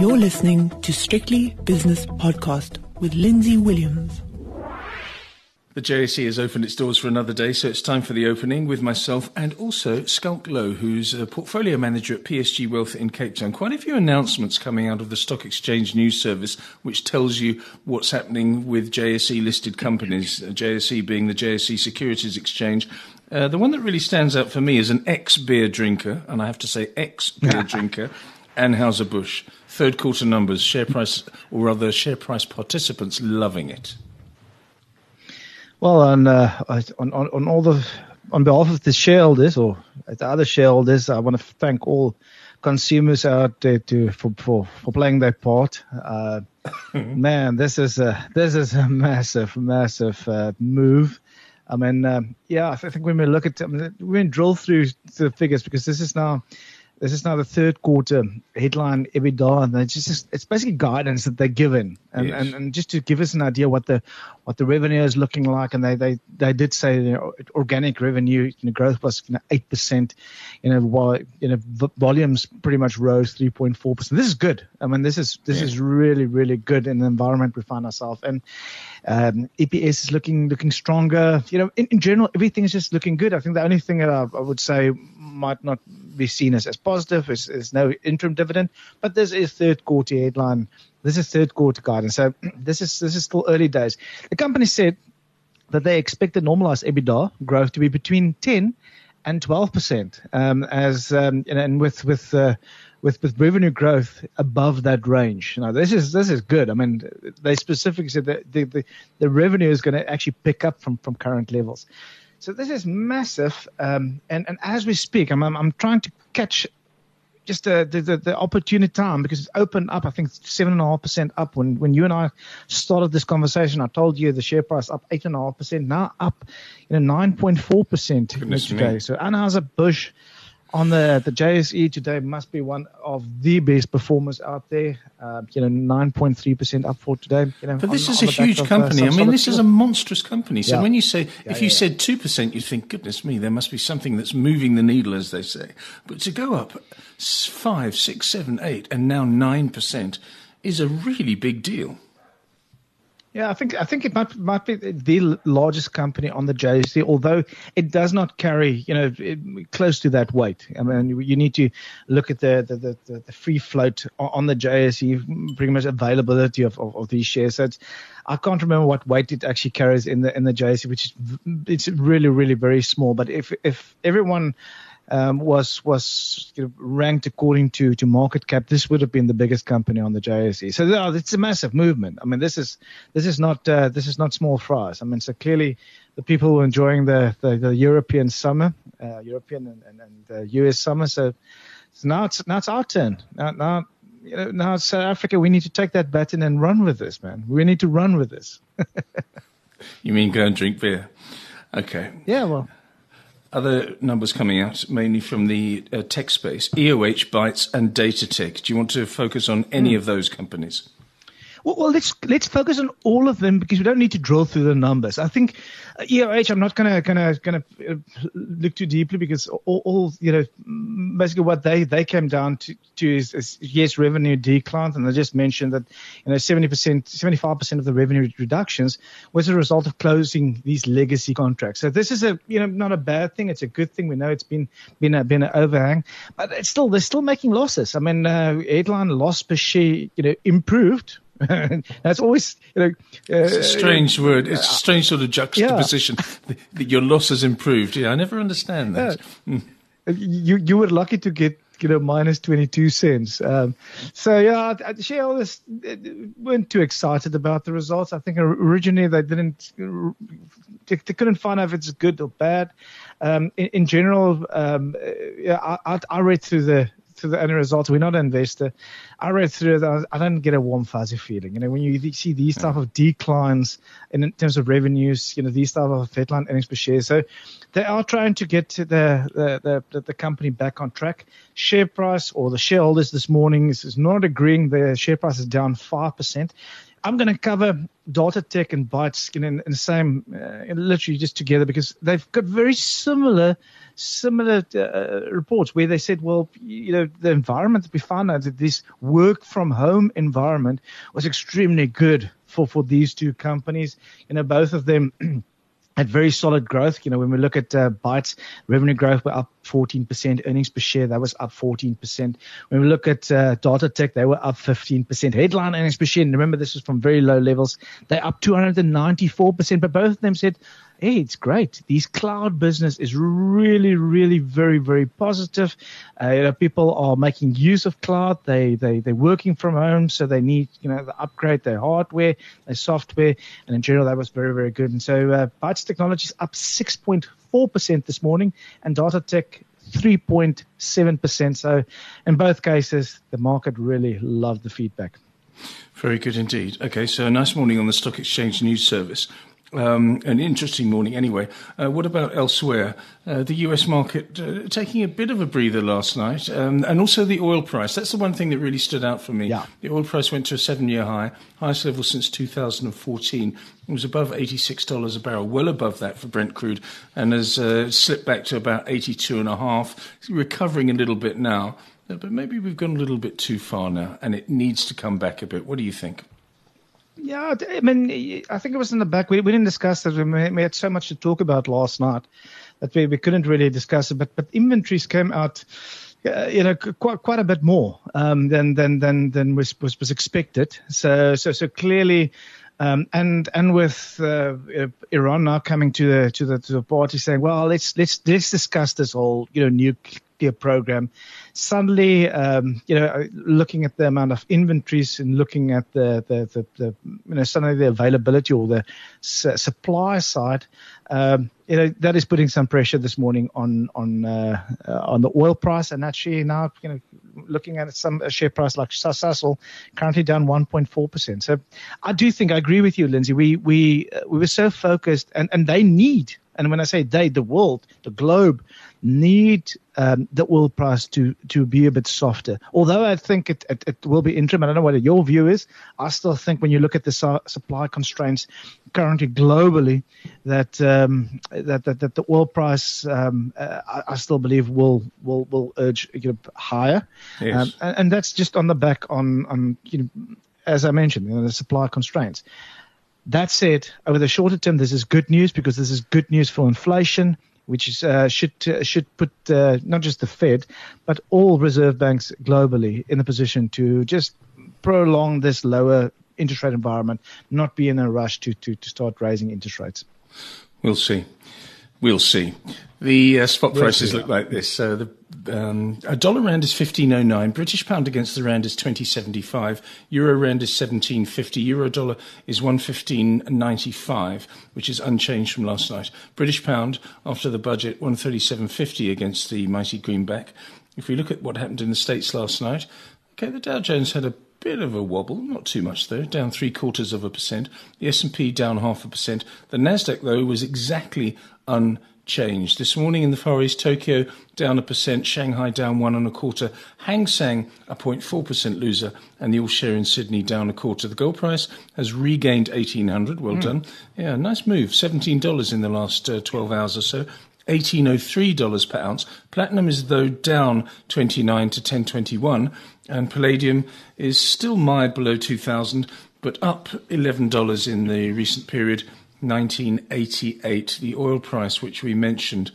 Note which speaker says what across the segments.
Speaker 1: You're listening to Strictly Business Podcast with Lindsay Williams.
Speaker 2: The JSE has opened its doors for another day, so it's time for the opening with myself and also Schalk Louw, who's a portfolio manager at PSG Wealth in Cape Town. Quite a few announcements coming out of the Stock Exchange News Service, which tells you what's happening with JSE listed companies, JSE being the JSE Securities Exchange. Uh, the one that really stands out for me is an ex beer drinker, and I have to say ex beer drinker, Anheuser-Busch. Third quarter numbers, share price, or rather share price participants loving it.
Speaker 3: Well, on, uh, on, on, on all the, on behalf of the shareholders or the other shareholders, I want to thank all consumers out there to, for, for, for playing their part. Uh, man, this is a, this is a massive, massive, uh, move. I mean, um, yeah, I think when we look at, I mean, we drill through the figures because this is now, this is now the third quarter headline EBITDA, and it's just it's basically guidance that they're given, and, yes. and, and just to give us an idea what the what the revenue is looking like, and they they, they did say you know, organic revenue you know, growth was eight percent, you know while you know volumes pretty much rose three point four percent. This is good. I mean this is this yeah. is really really good in the environment we find ourselves in. Um, EPS is looking looking stronger. You know in, in general everything is just looking good. I think the only thing that I, I would say might not be seen as, as positive is, is no interim dividend, but this is third quarter headline this is third quarter guidance. So this is this is still early days. The company said that they expect the normalized EBITDA growth to be between 10 and 12 percent, um, as um, and with with uh, with with revenue growth above that range. Now this is this is good. I mean, they specifically said that the the, the revenue is going to actually pick up from from current levels. So this is massive. Um, and and as we speak, I'm I'm, I'm trying to catch just the, the, the opportunity time because it's opened up, I think seven and a half percent up. When when you and I started this conversation, I told you the share price up eight and a half percent, now up you know nine point four percent today. So Anheuser Busch on the the JSE today must be one of the best performers out there. Uh, you know, nine point three percent up for today. You know,
Speaker 2: but this on, is on a huge uh, company. Of, uh, I mean, this is a monstrous company. So yeah. when you say yeah, if yeah, you said two percent, you think, goodness me, there must be something that's moving the needle, as they say. But to go up five, six, seven, eight, and now nine percent is a really big deal.
Speaker 3: Yeah, I think I think it might might be the largest company on the JSE, although it does not carry you know close to that weight. I mean, you, need to look at the the, the, the free float on the JSE, pretty much availability of, of, of these shares. So I can't remember what weight it actually carries in the in the JSE, which is it's really really very small. But if if everyone um, was was you know, ranked according to to market cap, this would have been the biggest company on the JSE. So uh, it's a massive movement. I mean, this is this is not uh, this is not small fries. I mean, so clearly the people were enjoying the the, the European summer, uh, European and, and, and US summer. So, so now it's now it's our turn. Now, now you know, now South Africa, we need to take that baton and run with this, man. We need to run with this.
Speaker 2: you mean go and drink beer? Okay.
Speaker 3: Yeah, well,
Speaker 2: other numbers coming out, mainly from the uh, tech space, EOH, Bytes, and Datatec. Do you want to focus on any mm. of those companies?
Speaker 3: Well, well, let's let's focus on all of them because we don't need to drill through the numbers. I think uh, EOH, I'm not gonna gonna gonna uh, look too deeply because all, all you know basically what they they came down to, to is, is yes revenue declines and I just mentioned that you know 70 percent 75 percent of the revenue reductions was a result of closing these legacy contracts. So this is a you know not a bad thing. It's a good thing. We know it's been been a, been an overhang, but it's still they're still making losses. I mean uh, headline loss per share you know improved That's always, you know, uh,
Speaker 2: it's a strange word. It's a strange sort of juxtaposition. Yeah. Your loss has improved. Yeah, I never understand that.
Speaker 3: Yeah. Mm. You you were lucky to get you know minus 22 cents. Um, so yeah, shareholders uh, weren't too excited about the results. I think originally they didn't, they, they couldn't find out if it's good or bad. Um, in, in, general, um, yeah, I, I read through the to the end result. We're not an investor. I read through it. I don't get a warm fuzzy feeling. You know, when you see these type of declines in terms of revenues, you know, these type of headline earnings per share. So they are trying to get the the the, the company back on track. Share price or the shareholders this morning is, is not agreeing. The share price is down five percent. I'm going to cover Datatec and Bytes in, in the same, uh, literally just together because they've got very similar similar uh, reports where they said, well, you know, the environment that we found out that this work from home environment was extremely good for, for these two companies. You know, both of them had very solid growth. You know, when we look at uh, Bytes, revenue growth were up 14%, earnings per share, that was up 14%. When we look at uh, Datatec, they were up 15%. Headline earnings per share, and remember this was from very low levels, they're up 294%, but both of them said, hey, it's great. These cloud business is really, really very, very positive. Uh, you know, people are making use of cloud. They, they, they're working from home, so they need, you know, to upgrade their hardware, their software, and in general, that was very, very good. And so, uh, Bytes Technologies up 6.4% this morning, and Datatec 3.7%. So, in both cases, the market really loved the feedback.
Speaker 2: Very good indeed. Okay, so a nice morning on the Stock Exchange News Service. Um, an interesting morning anyway. Uh, what about elsewhere? Uh, the US market uh, taking a bit of a breather last night, um, and also the oil price. That's the one thing that really stood out for me.
Speaker 3: Yeah.
Speaker 2: The oil price went to a seven year high, highest level since 2014. It was above $86 a barrel, well above that for Brent crude, and has uh, slipped back to about 82 and a half, recovering a little bit now. Uh, but maybe we've gone a little bit too far now, and it needs to come back a bit. What do you think?
Speaker 3: Yeah, I mean, I think it was in the back. We, we didn't discuss it. We had so much to talk about last night that we, we couldn't really discuss it. But but inventories came out, uh, you know, quite quite a bit more um, than than than than was, was was expected. So so so clearly. Um, and and with uh, Iran now coming to the to the to the party saying, well, let's let's let's discuss this whole you know nuclear program suddenly, um, you know, looking at the amount of inventories and looking at the, the, the, the you know, suddenly the availability or the s- supply side, um, you know, that is putting some pressure this morning on on uh, uh, on the oil price. And actually now, you know, looking at some share price like Sasol, currently down 1.4 percent. So I do think I agree with you, Lindsay. We we uh, we were so focused, and and they need. And when I say they, the world, the globe, need um, the oil price to to be a bit softer. Although I think it, it, it, will be interim. I don't know what your view is. I still think when you look at the su- supply constraints currently globally, that um, that, that, that the oil price um, uh, I, I, still believe will will will urge you know, higher,
Speaker 2: yes.
Speaker 3: Um, and, and, that's just on the back on on you know as I mentioned you know, the supply constraints. That said, over the shorter term, this is good news because this is good news for inflation which is, uh, should uh, should put uh, not just the Fed but all reserve banks globally in a position to just prolong this lower interest rate environment, not be in a rush to to, to start raising interest rates.
Speaker 2: We'll see. We'll see. The uh, spot prices look like this. Uh, the um, a dollar rand is 15.09. British pound against the rand is 20.75. Euro rand is 17.50. Euro dollar is 115.95, which is unchanged from last night. British pound after the budget 137.50 against the mighty greenback. If we look at what happened in the states last night, okay, the Dow Jones had a bit of a wobble, not too much though, down three quarters of a percent. The S&P down half a percent. The Nasdaq though was exactly unchanged. This morning in the Far East, Tokyo down a percent, Shanghai down one and a quarter, Hang Seng a 0.4% loser, and the all share in Sydney down a quarter. The gold price has regained 1800. Well mm. done. Yeah, nice move. $17 in the last uh, 12 hours or so. $1803 per ounce. Platinum is though down 29 to 1021, and palladium is still mired below 2000, but up $11 in the recent period 1988, the oil price, which we mentioned,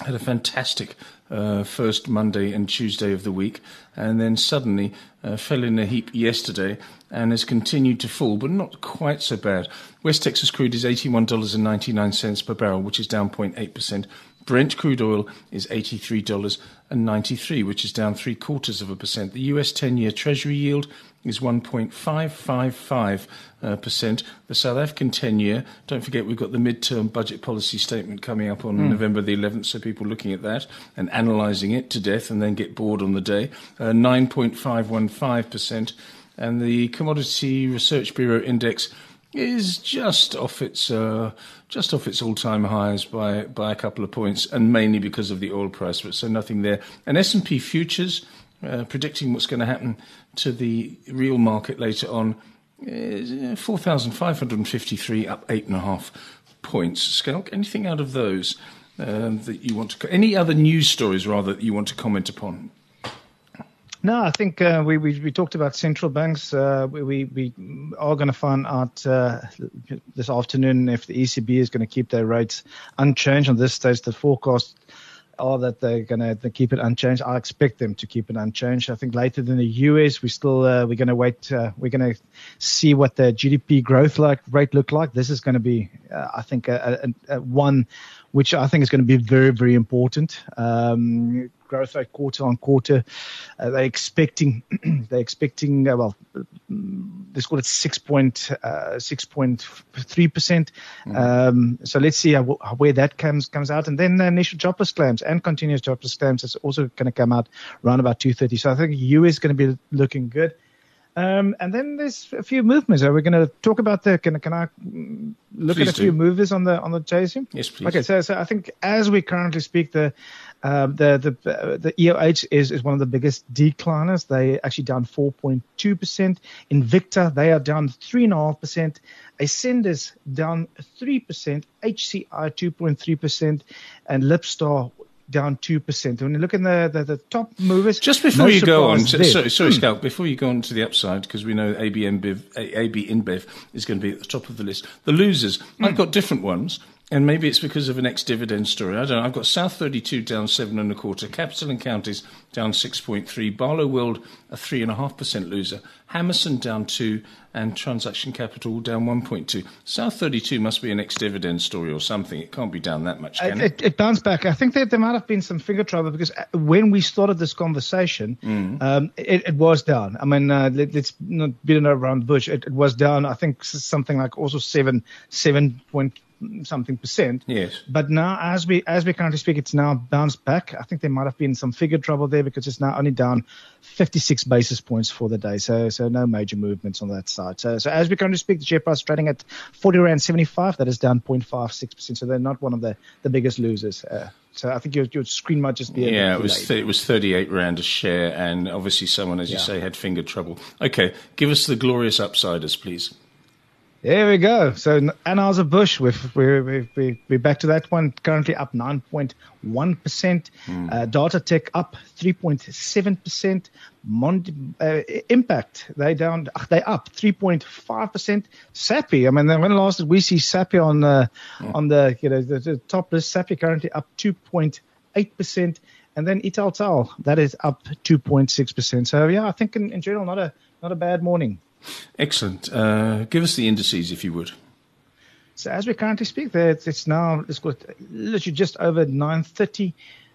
Speaker 2: had a fantastic uh, first Monday and Tuesday of the week, and then suddenly uh, fell in a heap yesterday and has continued to fall, but not quite so bad. West Texas crude is $81.99 per barrel, which is down 0.8%. Brent crude oil is $83.93, which is down three quarters of a percent. The US 10 year Treasury yield is 1.555%. Uh, percent. The South African 10 year, don't forget we've got the midterm budget policy statement coming up on mm. November the 11th, so people looking at that and analysing it to death and then get bored on the day. Uh, 9.515%. And the Commodity Research Bureau index is just off its uh, just off its all-time highs by by a couple of points, and mainly because of the oil price. But so nothing there. And S and P futures uh, predicting what's going to happen to the real market later on Uh, 4,553 up eight and a half points. Schalk, anything out of those um, that you want to, any other news stories rather that you want to comment upon?
Speaker 3: No, I think uh, we, we, we talked about central banks. Uh, we, we, are going to find out uh, this afternoon if the ECB is going to keep their rates unchanged. On this stage, the forecast are that they're going to keep it unchanged. I expect them to keep it unchanged. I think later than the US, we still uh, we're going to wait. Uh, we're going to see what the GDP growth like rate look like. This is going to be, uh, I think, a, a, a one which I think is going to be very very important. Um, growth rate quarter on quarter. Uh, they're expecting they're expecting uh, well, let's call it six point uh, six point three percent. Mm. Um, so let's see how, where that comes comes out, and then the initial jobless claims and continuous jobless claims is also going to come out around about two thirty. So I think US is going to be looking good. Um, and then there's a few movements. Are we going to talk about the? Can, can I look please at a do. few movers on the on the JSE?
Speaker 2: Yes, please.
Speaker 3: Okay, so so I think as we currently speak, the um, the the uh, the EOH is is one of the biggest decliners. They actually down 4.2 percent. Invicta they are down three and a half percent. Ascendis down three percent. HCI 2.3 percent, and Libstar down 2%. When you look in the, the, the top movers.
Speaker 2: Just before no you go on, so, sorry, sorry hmm. before you go on to the upside, because we know AB InBev, AB InBev is going to be at the top of the list. The losers, hmm. I've got different ones. And maybe it's because of an ex-dividend story. I don't know. I've got South 32 down seven and a quarter, Capital and Counties down 6.3, Barloworld a three and a half percent loser, Hammerson down two, and Transaction Capital down 1.2. South 32 must be an ex-dividend story or something. It can't be down that much, can
Speaker 3: it? It, it bounced back. I think that there might have been some finger trouble because uh, when we started this conversation, mm. um, it, it, was down. I mean, uh, let, us not beat it around the bush. It, it was down. I think something like also seven, seven point something percent.
Speaker 2: Yes.
Speaker 3: But now, as we as we currently speak, it's now bounced back. I think there might have been some figure trouble there because it's now only down 56 basis points for the day. So so no major movements on that side. So so as we currently speak, the share price trading at 40 rand 75. That is down 0.56 percent. So they're not one of the the biggest losers. Uh, so I think your, your screen might just be.
Speaker 2: yeah, it was th- it was 38 rand a share, and obviously someone, as yeah. you say, had finger trouble. Okay, give us the glorious upsiders, please.
Speaker 3: There we go. So Anheuser-Busch, we're, we're, we're, we're back to that one, currently up 9.1%. Mm. Uh, Datatec up 3.7%. Mon- uh, Impact, they down, they up 3.5%. Sappi, I mean, when last did we see Sappi on, uh, mm. on the, you know, the, the top list? Sappi currently up 2.8%. And then Italtile, that is up 2.6%. So yeah, I think in, in general, not a, not a bad morning.
Speaker 2: Excellent. Uh, give us the indices, if you would.
Speaker 3: So as we currently speak, it's now it's got literally just over 9:30.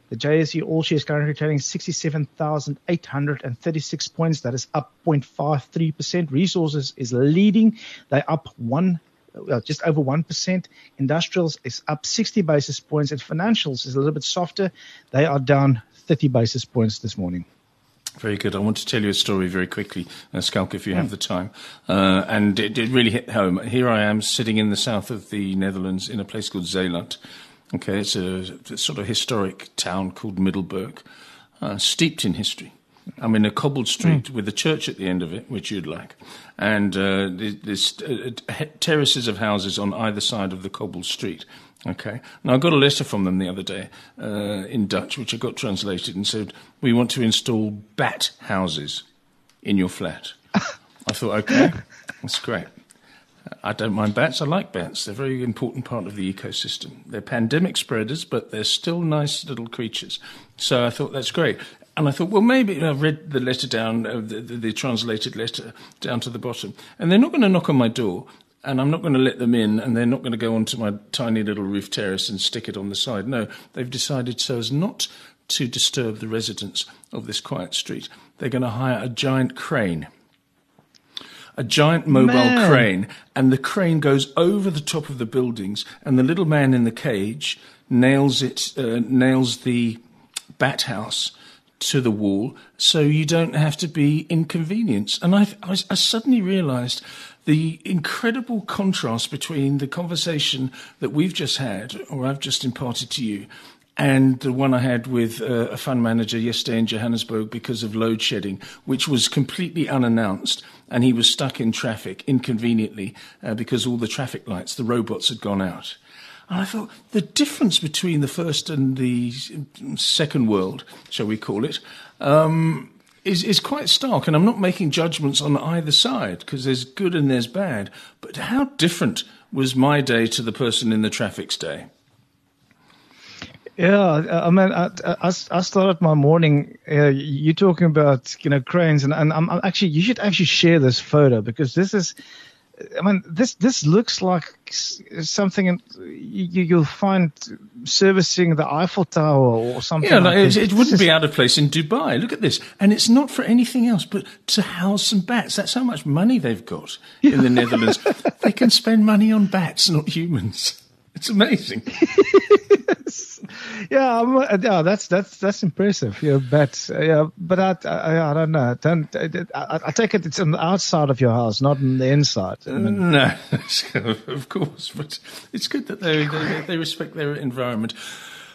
Speaker 3: The JSE All Shares currently trading 67,836 points. That is up 0.53%. Resources is leading. They're up one, well, just over 1%. Industrials is up 60 basis points. And financials is a little bit softer. They are down 30 basis points this morning.
Speaker 2: Very good. I want to tell you a story very quickly, uh, Schalk, if you have the time. Uh, and it, it, really hit home. Here I am sitting in the south of the Netherlands in a place called Zeeland. Okay, it's a, a sort of historic town called Middelburg, uh, steeped in history. I'm in a cobbled street mm. with a church at the end of it, which you'd like, and uh, there's uh, terraces of houses on either side of the cobbled street. Okay. Now, I got a letter from them the other day uh, in Dutch, which I got translated and said, We want to install bat houses in your flat. I thought, okay, that's great. I don't mind bats. I like bats. They're a very important part of the ecosystem. They're pandemic spreaders, but they're still nice little creatures. So I thought that's great. And I thought, well, maybe I read the letter down, uh, the, the, the, translated letter down to the bottom, and they're not going to knock on my door and I'm not going to let them in, and they're not going to go onto my tiny little roof terrace and stick it on the side. No, they've decided so as not to disturb the residents of this quiet street. They're going to hire a giant crane. A giant mobile man. crane, and the crane goes over the top of the buildings, and the little man in the cage nails it, uh, nails the bat house to the wall, so you don't have to be inconvenienced. And I, I, I suddenly realised the incredible contrast between the conversation that we've just had, or I've just imparted to you, and the one I had with uh, a fund manager yesterday in Johannesburg because of load shedding, which was completely unannounced. And he was stuck in traffic inconveniently uh, because all the traffic lights, the robots had gone out. And I thought the difference between the first and the second world, shall we call it, um, is, is quite stark. And I'm not making judgments on either side because there's good and there's bad. But how different was my day to the person in the traffic's day?
Speaker 3: Yeah, I mean, I, I, I started my morning. Uh, you talking about you know cranes, and, and I'm, I'm, actually you should actually share this photo because this is, I mean, this this looks like something you, you'll find servicing the Eiffel Tower or something.
Speaker 2: Yeah,
Speaker 3: like
Speaker 2: it, it, wouldn't be out of place in Dubai. Look at this, and it's not for anything else but to house some bats. That's how much money they've got in the Netherlands. they can spend money on bats, not humans. It's amazing.
Speaker 3: yeah, uh, yeah, that's that's that's impressive. Yeah, but uh, yeah, but I, I, I don't know. Don't, I, I, take it it's on the outside of your house, not on the inside.
Speaker 2: I mean, no, of course, but it's good that they, they they respect their environment.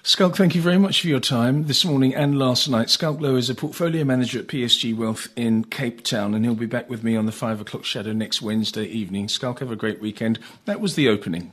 Speaker 2: Schalk, thank you very much for your time this morning and last night. Schalk Louw is a portfolio manager at PSG Wealth in Cape Town, and he'll be back with me on the five o'clock shadow next Wednesday evening. Schalk, have a great weekend. That was the opening.